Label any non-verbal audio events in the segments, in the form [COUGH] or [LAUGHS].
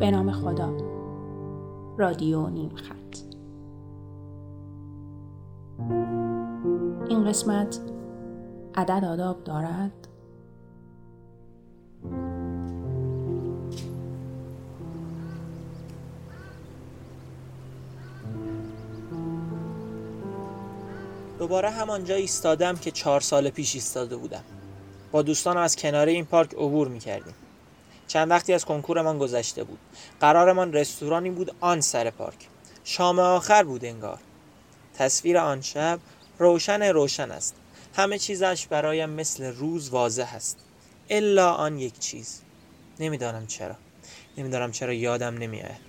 به نام خدا. رادیو نیم خط. این قسمت عدد آداب دارد. دوباره همانجا ایستادم که چهار سال پیش ایستاده بودم. با دوستان از کنار این پارک عبور می کردیم. چند وقتی از کنکورمان گذشته بود. قرارمان رستورانی بود آن سر پارک. شام آخر بود انگار. تصویر آن شب روشن روشن است. همه چیزش برایم مثل روز واضح است. الا آن یک چیز. نمی‌دانم چرا. نمی‌دانم چرا یادم نمیآید.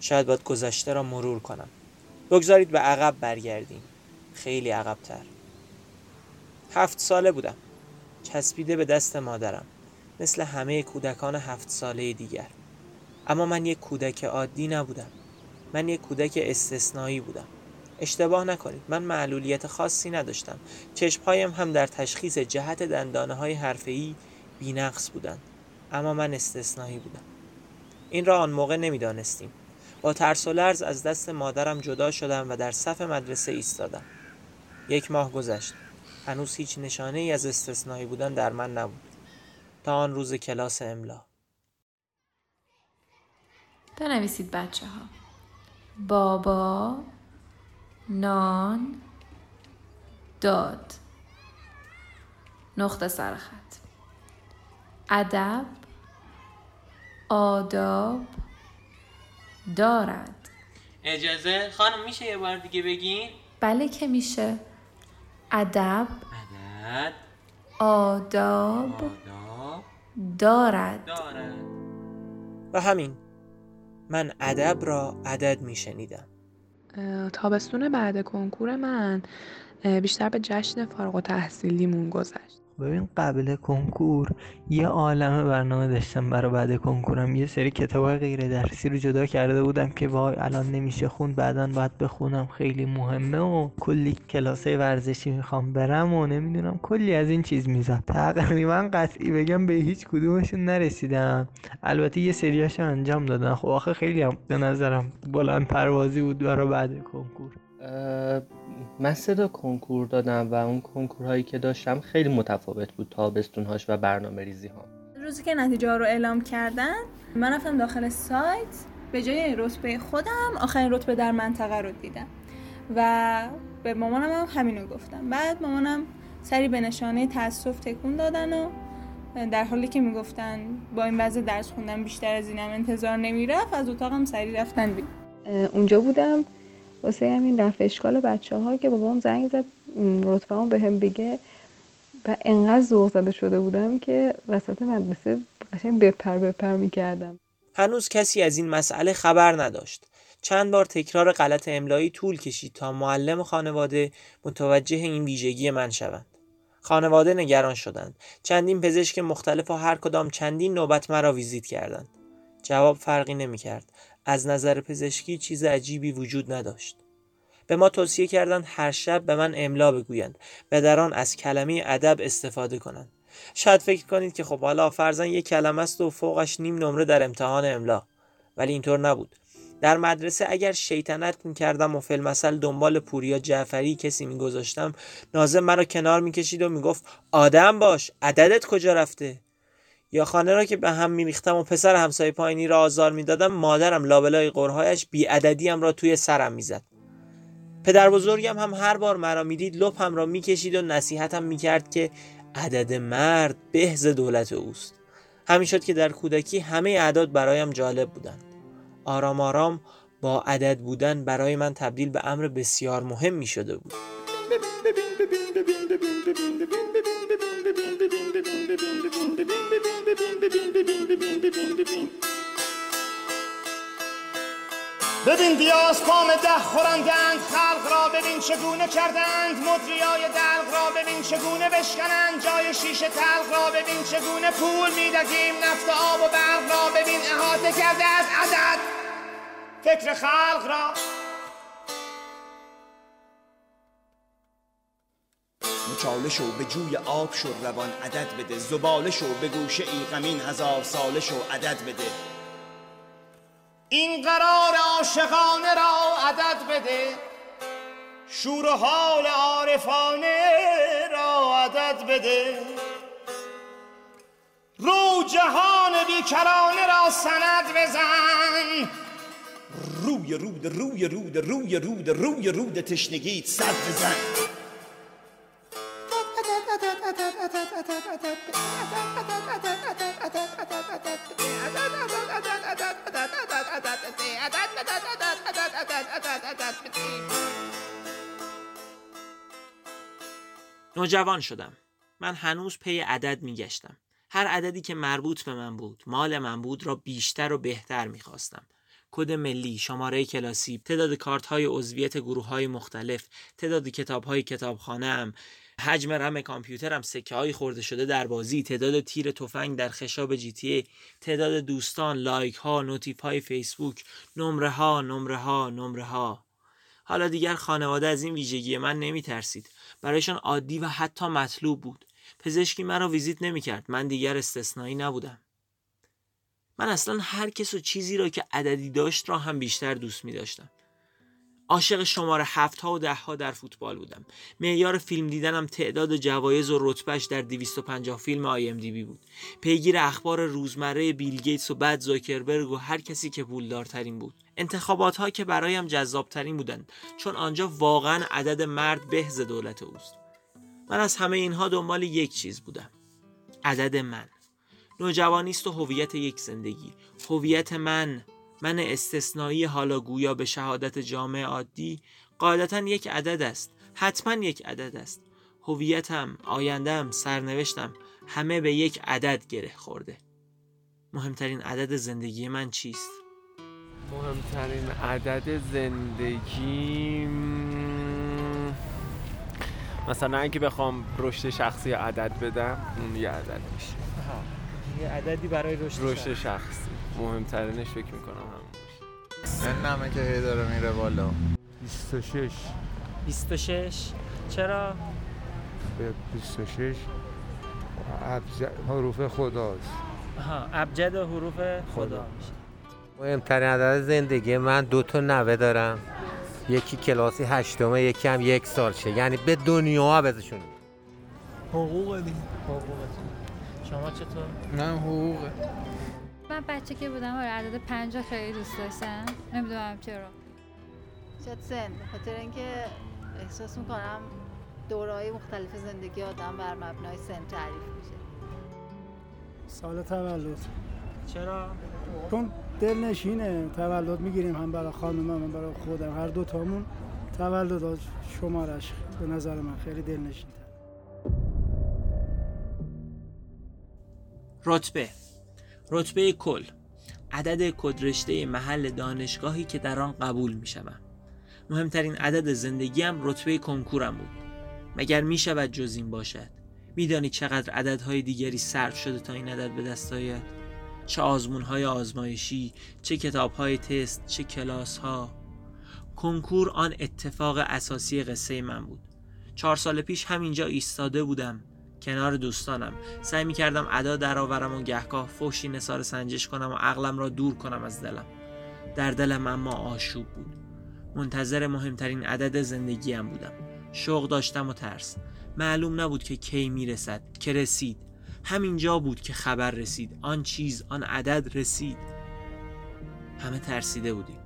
شاید باید گذشته را مرور کنم. بگذارید به عقب برگردیم. خیلی عقبتر. هفت ساله بودم. چسبیده به دست مادرم. مثل همه کودکان هفت ساله دیگر. اما من یک کودک عادی نبودم. من یک کودک استثنایی بودم. اشتباه نکنید من معلولیت خاصی نداشتم. چشمهایم هم در تشخیص جهت دندانه های حرفه‌ای بینقص بودند. اما من استثنایی بودم. این را آن موقع نمی‌دانستیم. با ترس و لرز از دست مادرم جدا شدم و در صف مدرسه ایستادم. یک ماه گذشت. هنوز هیچ نشانه ای از استثنایی بودن در من نبود. تا آن روز کلاس املا. بنویسید بچه ها بابا نان داد. نقطه سرخط ادب آداب دارد. اجازه؟ خانم میشه یه بار دیگه بگین؟ بله که میشه. ادب آداب آداب دارد. و همین من ادب را عدد میشنیدم اه، تابستون بعد کنکور من بیشتر به جشن فارغ التحصیلیمون گذشت. ببین قبل کنکور یه عالمه برنامه داشتم برای بعد کنکورم. یه سری کتاب غیر درسی رو جدا کرده بودم که وای الان نمیشه خوند بعدا باید بخونم. خیلی مهمه و کلی کلاسای ورزشی می‌خوام برم و نمی‌دونم کلی از این چیز می‌زد. تقریبا قطعی بگم به هیچ کدومشون نرسیدم. البته یه سریاشو انجام دادم خب آخه خیلی هم به نظرم بلند پروازی بود برای بعد کنکور. من سه تا کنکور دادم و اون کنکورهایی که داشتم خیلی متفاوت بود تابستونهاش و برنامه ریزی ها روزی که نتیجه ها رو اعلام کردن من رفتم داخل سایت به جای رتبه خودم آخرین رتبه در منطقه رو دیدم و به مامانم هم همینو گفتم. بعد مامانم سری به نشانه تاسف تکون دادن و در حالی که می‌گفتن با این وضع درس خوندن بیشتر از اینم انتظار نمی‌رفت از اتاقم سری رفتن بیرون. اونجا بودم. واسه همین رفع اشکال بچه ها که بابام زنگ زد رتبه به هم بگه. و انقدر ذوق زده شده بودم که وسط مدرسه قشنگ بپر بپر می‌کردم. هنوز کسی از این مسئله خبر نداشت. چند بار تکرار غلط املایی طول کشید تا معلم خانواده متوجه این ویژگی من شوند. خانواده نگران شدند. چندین پزشک مختلف و هر کدام چندین نوبت مرا ویزیت کردند. جواب فرقی نمی‌کرد. از نظر پزشکی چیز عجیبی وجود نداشت. به ما توصیه کردند هر شب به من املا بگویند و در آن از کلمه ادب استفاده کنند. شاید فکر کنید که خب حالا فرزن یک کلمه است و فوقش نیم نمره در امتحان املا. ولی اینطور نبود. در مدرسه اگر شیطنت می‌کردم و فیلمسل دنبال پوریا جعفری کسی میگذاشتم نازم مرا کنار می‌کشید و می‌گفت آدم باش عددت کجا رفته؟ یا خانه را که به هم میریختم و پسر همسایه پایینی را آزار می‌دادم مادرم لابلای قرهایش بی عددیم را توی سرم می‌زد پدر بزرگم هم هر بار مرا می‌دید لپم را می‌کشید و نصیحتم می‌کرد که عدد مرد بهز دولت اوست همین شد که در کودکی همه اعداد برایم جالب بودند آرام آرام با عدد بودن برای من تبدیل به امر بسیار مهمی شده بود ببین دیاز پام ده خورندند خلق را ببین چگونه کردند. مدریای دلق را ببین چگونه بشکنند. جای شیشه تلق را ببین چگونه پول می‌دهیم. نفت آب و برق را ببین احاطه کرده از عدد. فکر خلق را. مچاله شو به جوی آب شو روان عدد بده. زباله شو به گوشه ای غمین هزار ساله شو عدد بده. این قرار عاشقانه را عدد بده. شور و حال عارفانه را عدد بده. رو جهان بیکرانه را سند بزن. روی رود روی رود روی رود روی رود تشنگیت صد بزن. نوجوان شدم. من هنوز پی عدد میگشتم. هر عددی که مربوط به من بود مال من بود را بیشتر و بهتر می‌خواستم. کد ملی، شماره کلاسی، تعداد کارت های عضویت گروه های مختلف، تعداد کتاب های کتابخانه ام، حجم رم کامپیوترم، سکه های خورده شده در بازی، تعداد تیر تفنگ در خشاب GTA، تعداد دوستان، لایک ها، notif های فیسبوک، نمره ها، نمره ها، نمره ها. حالا دیگر خانواده از این ویژگی من نمی ترسید. برایشان عادی و حتی مطلوب بود. پزشکی مرا ویزیت نمی کرد. من دیگر استثنایی نبودم. من اصلا هر کس و چیزی را که عددی داشت را هم بیشتر دوست می داشتم. عاشق شماره هفت ها و ده ها در فوتبال بودم. معیار فیلم دیدنم تعداد جوایز و رتبهش در 250 فیلم IMDb بود. پیگیر اخبار روزمره بیل گیتس و بعد زاکربرگ و هر کسی که پولدارترین بود. انتخابات ها که برایم جذابترین بودند چون آنجا واقعا عدد مرد به ز دولت اوست. من از همه اینها دنبال یک چیز بودم. عدد من. نوجوانی است و هویت یک زندگی هویت من من استثنایی حالا گویا به شهادت جامعه عادی قاعدتا یک عدد است. حتما یک عدد است. هویتم آیندهم سرنوشتم همه به یک عدد گره خورده. مهمترین عدد زندگی من چیست؟ مهمترین عدد زندگی مثلا اگه بخوام رشد شخصی عدد بدم اون یه عدد میشه. یه عددی برای رشد رشد شخصی. مهمترینش فکر می‌کنم همون باشه. این نمه که هی داره میره بالا. 26 26 چرا؟ به 26 ابجد حروف خداست. آها ابجد حروف خدا. میشه مهمترین عدد زندگی من دو تا نوه دارم. یکی کلاسی هشتمه یکی هم یک سالشه. یعنی به دنیا بزشون حقوق دیگه. شما چطور؟ نه حقوقه. من بچه که بودم آره عدد پنج خیلی دوست داشتم. نمی‌دونم چرا. شاید سن خاطر اینکه احساس می‌کنم دورهای مختلف زندگی آدم بر مبنای سن تعریف میشه. سال تولد. چرا؟ چون دلنشینه تولد می‌گیریم هم برای خانم هم برای خودم. هر دو تامون تولد شمارش به نظر من خیلی دلنشین رتبه. رتبه کل عدد کدرشته محل دانشگاهی که در آن قبول می شوم. مهمترین عدد زندگیم رتبه کنکورم بود. مگر می شود جز این باشد؟ میدانی چقدر عددهای دیگری صرف شده تا این عدد به دست آید؟ چه آزمون های آزمایشی چه کتاب های تست چه کلاس ها کنکور آن اتفاق اساسی قصه من بود. چهار سال پیش همینجا ایستاده بودم. کنار دوستانم. سعی می کردم ادا درآورم و گهگاه فوشی نصار سنجش کنم و عقلم را دور کنم از دلم. در دلم اما آشوب بود. منتظر مهمترین عدد زندگیم بودم. شوق داشتم و ترس. معلوم نبود که کی می‌رسد که رسید. همینجا بود که خبر رسید. آن چیز آن عدد رسید. همه ترسیده بودیم.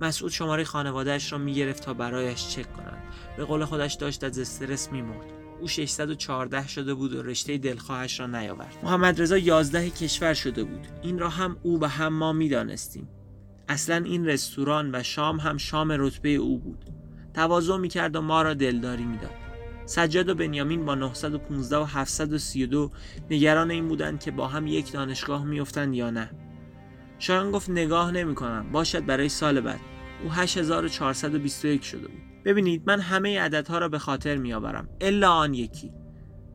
مسعود شماره خانوادهش را می‌گرفت تا برایش چک کنند. به قول خودش داشت از استرس میمرد. او 614 شده بود و رشته دلخواهش را نیاورد. محمد رضا 11 کشور شده بود. این را هم او و هم ما می‌دانستیم. اصلا این رستوران و شام هم شام رتبه او بود. تواضع می‌کرد و ما را دلداری می‌داد. سجاد و بنیامین با 915 و 732 نگران این بودند که با هم یک دانشگاه میافتند یا نه. شایان گفت نگاه نمی کنم باشد برای سال بعد. او 8421 شده بود. ببینید من همه عددها را به خاطر می آورم الا آن یکی.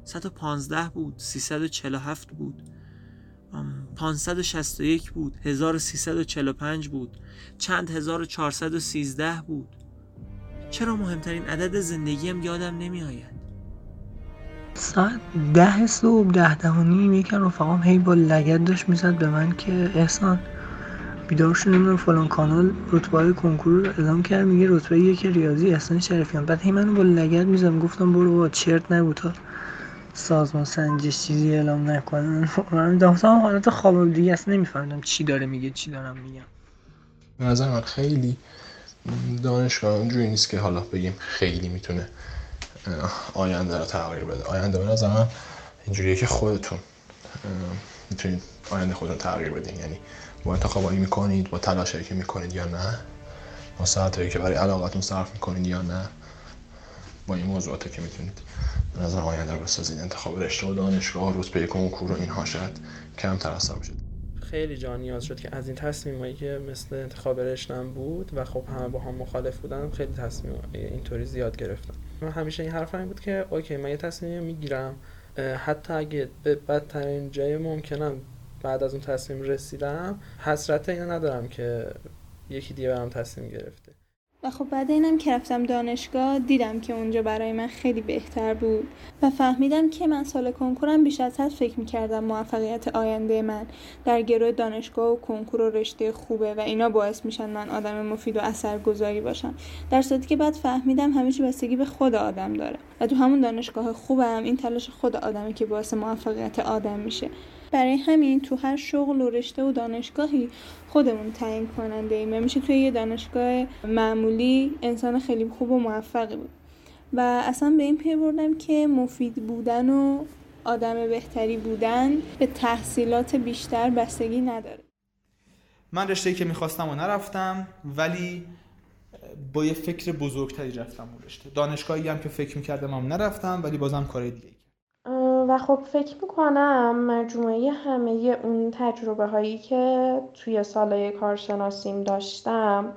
115 بود 347 بود. 561 بود 1345 بود. چند؟ 1413 بود. چرا مهمترین عدد زندگیم یادم نمی آید ساعت ده صبح ده ده و نیم یکم رفقام هی با لگت داشت می‌زد به من که احسان بیدار شد نمی‌دونم فلان کانال رتبه کنکور رو اعلام کرد میگه رتبه یک ریاضی احسان شریفیان بعد هی منو با لگد میزم گفتم برو با چرت نگو تا سازمان سنجش چیزی اعلام نکنن [LAUGHS] من دافتم حالت خواب دیگه اصلا نمیفهمیدم چی داره میگه چی دارم میگم. نظر من خیلی دانشگاه اونجوری نیست که حالا بگیم خیلی می‌تونه آینده رو تغییر بده. آینده به نظر من اینجوریه که خودتون می‌تونید آینده خودتون تغییر بدین. یعنی با انتخابایی می‌کنید با تلاشایی که می‌کنید یا نه؟ با ساعتایی که برای علاقاتون صرف می‌کنید یا نه؟ با این موضوعاتی که می‌تونید به نظر آینده رو بسازید. انتخاب رشته و دانشگاه رتبه کنکور و اینها شاید کمتر اثر بشه خیلی جا نیاز شد که از این تصمیمایی که مثل انتخاب رشتم بود و خب همه با هم مخالف بودن خیلی تصمیم اینطوری زیاد گرفتم. من همیشه این حرف بود که اوکی من یه تصمیم می‌گیرم حتی اگه به بدترین جای ممکنم بعد از اون تصمیم رسیدم حسرت اینو ندارم که یکی دیگه برام تصمیم گرفته. و خب بعد اینم که رفتم دانشگاه دیدم که اونجا برای من خیلی بهتر بود و فهمیدم که من سال کنکورم بیش از حد فکر می‌کردم موفقیت آینده من در گروه دانشگاه و کنکور و رشته خوبه و اینا باعث میشن من آدم مفید و اثرگذاری باشم. در صورتی که بعد فهمیدم همه چی بستگی به خود آدم داره و تو همون دانشگاه خوبم این تلاش خود آدمه که باعث موفقیت آدم میشه. برای همین تو هر شغل و رشته و دانشگاهی خودمون تعیین کننده ایم. میشه توی یه دانشگاه معمولی انسان خیلی خوب و موفقی بود. و اصلا به این پی بردم که مفید بودن و آدم بهتری بودن به تحصیلات بیشتر بستگی نداره. من رشته که می‌خواستم و نرفتم ولی با یه فکر بزرگتری رفتم اون رشته. دانشگاهی هم که فکر می‌کردم هم نرفتم ولی بازم کار دیگه. و خب فکر می‌کنم مجموعه همه اون تجربه هایی که توی سالهای کارشناسیم داشتم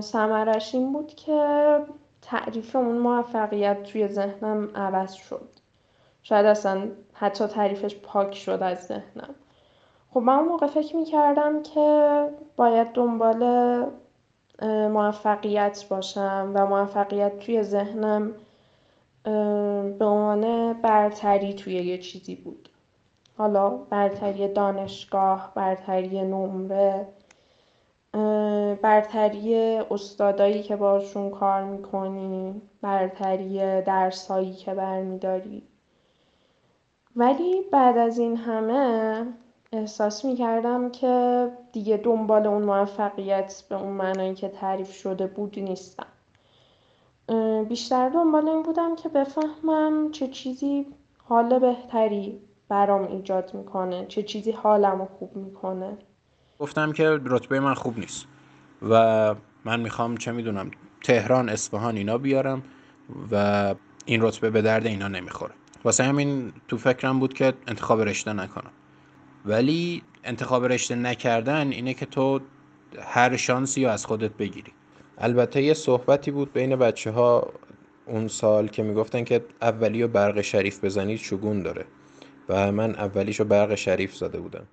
سمرش این بود که تعریف اون موفقیت توی ذهنم عوض شد. شاید اصلا حتی تعریفش پاک شد از ذهنم. خب من اون موقع فکر می‌کردم که باید دنبال موفقیت باشم و موفقیت توی ذهنم به عنوان برتری توی یه چیزی بود. حالا برتری دانشگاه برتری نمره برتری استادایی که باشون کار می‌کنی برتری درسایی که برمیداری. ولی بعد از این همه احساس می‌کردم که دیگه دنبال اون موفقیت به اون معنایی که تعریف شده بود نیستم. بیشتر دنبال این بودم که بفهمم چه چیزی حال بهتری برام ایجاد می‌کنه چه چیزی حالمو خوب می‌کنه. گفتم که رتبه من خوب نیست و من می‌خوام چه می‌دونم تهران اصفهان اینا بیارم و این رتبه به درد اینا نمی‌خوره. واسه همین تو فکرم بود که انتخاب رشته نکنم. ولی انتخاب رشته نکردن اینه که تو هر شانسی رو از خودت بگیری. البته یه صحبتی بود بین بچه ها اون سال که می‌گفتن که اولی و برق شریف بزنید شگون داره. و من اولیشو برق شریف زده بودم.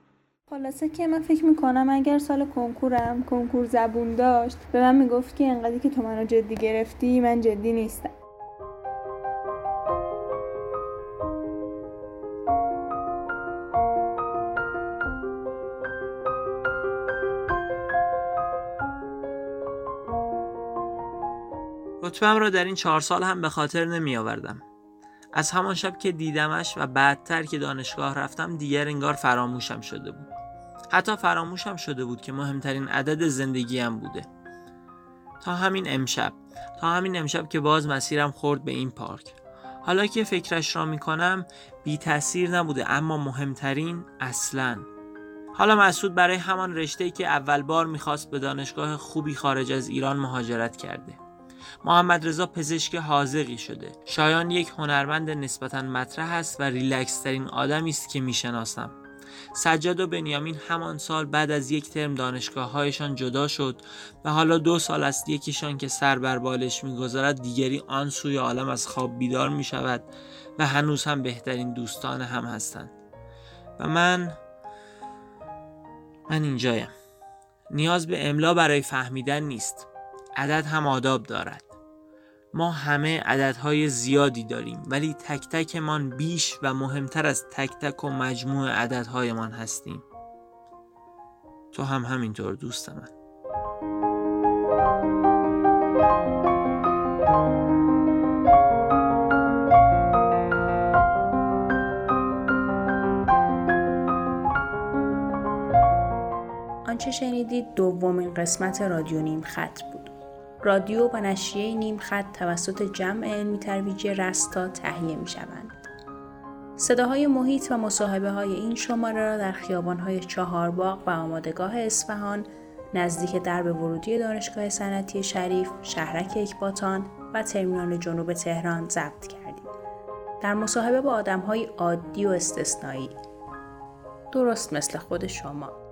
خلاصه که من فکر می‌کنم اگر سال کنکورم کنکور زبون داشت به من می‌گفت که انقدری که تو منو جدی گرفتی من جدی نیستم. رتبم را در این چهار سال هم به خاطر نمی آوردم. از همان شب که دیدمش و بعدتر که دانشگاه رفتم دیگر انگار فراموشم شده بود. حتی فراموشم شده بود که مهمترین عدد زندگیم بوده. تا همین امشب تا همین امشب که باز مسیرم خورد به این پارک حالا که فکرش را می‌کنم بی تاثیر نبوده اما مهمترین اصلا حالا مسعود برای همان رشته که اول بار می‌خواست به دانشگاه خوبی خارج از ایران مهاجرت کرده محمد رضا پزشک حاضقی شده. شایان یک هنرمند نسبتا مطرح است و ریلکس ترین آدمی است که می‌شناسم. سجاد و بنیامین همان سال بعد از یک ترم دانشگاه هایشان جدا شد و حالا دو سال است یکیشان که سر بر بالش می‌گذارد دیگری آن سوی عالم از خواب بیدار می شود و هنوز هم بهترین دوستان هم هستند. و من من اینجایم. نیاز به املا برای فهمیدن نیست. عدد هم آداب دارد. ما همه عددهای زیادی داریم ولی تک تکمان بیش و مهمتر از تک تک و مجموع عددهایمان هستیم. تو هم همینطور دوست من. آنچه شنیدید دومین قسمت رادیو نیم خط. رادیو و نشریه نیم خط توسط جمع علمی ترویجی رستا تهیه می شوند. صداهای محیط و مصاحبه های این شماره را در خیابان های چهارباغ و آمادگاه اصفهان نزدیک درب ورودی دانشگاه صنعتی شریف، شهرک اکباتان و ترمینال جنوب تهران ضبط کردیم. در مصاحبه با آدم های عادی و استثنایی درست مثل خود شما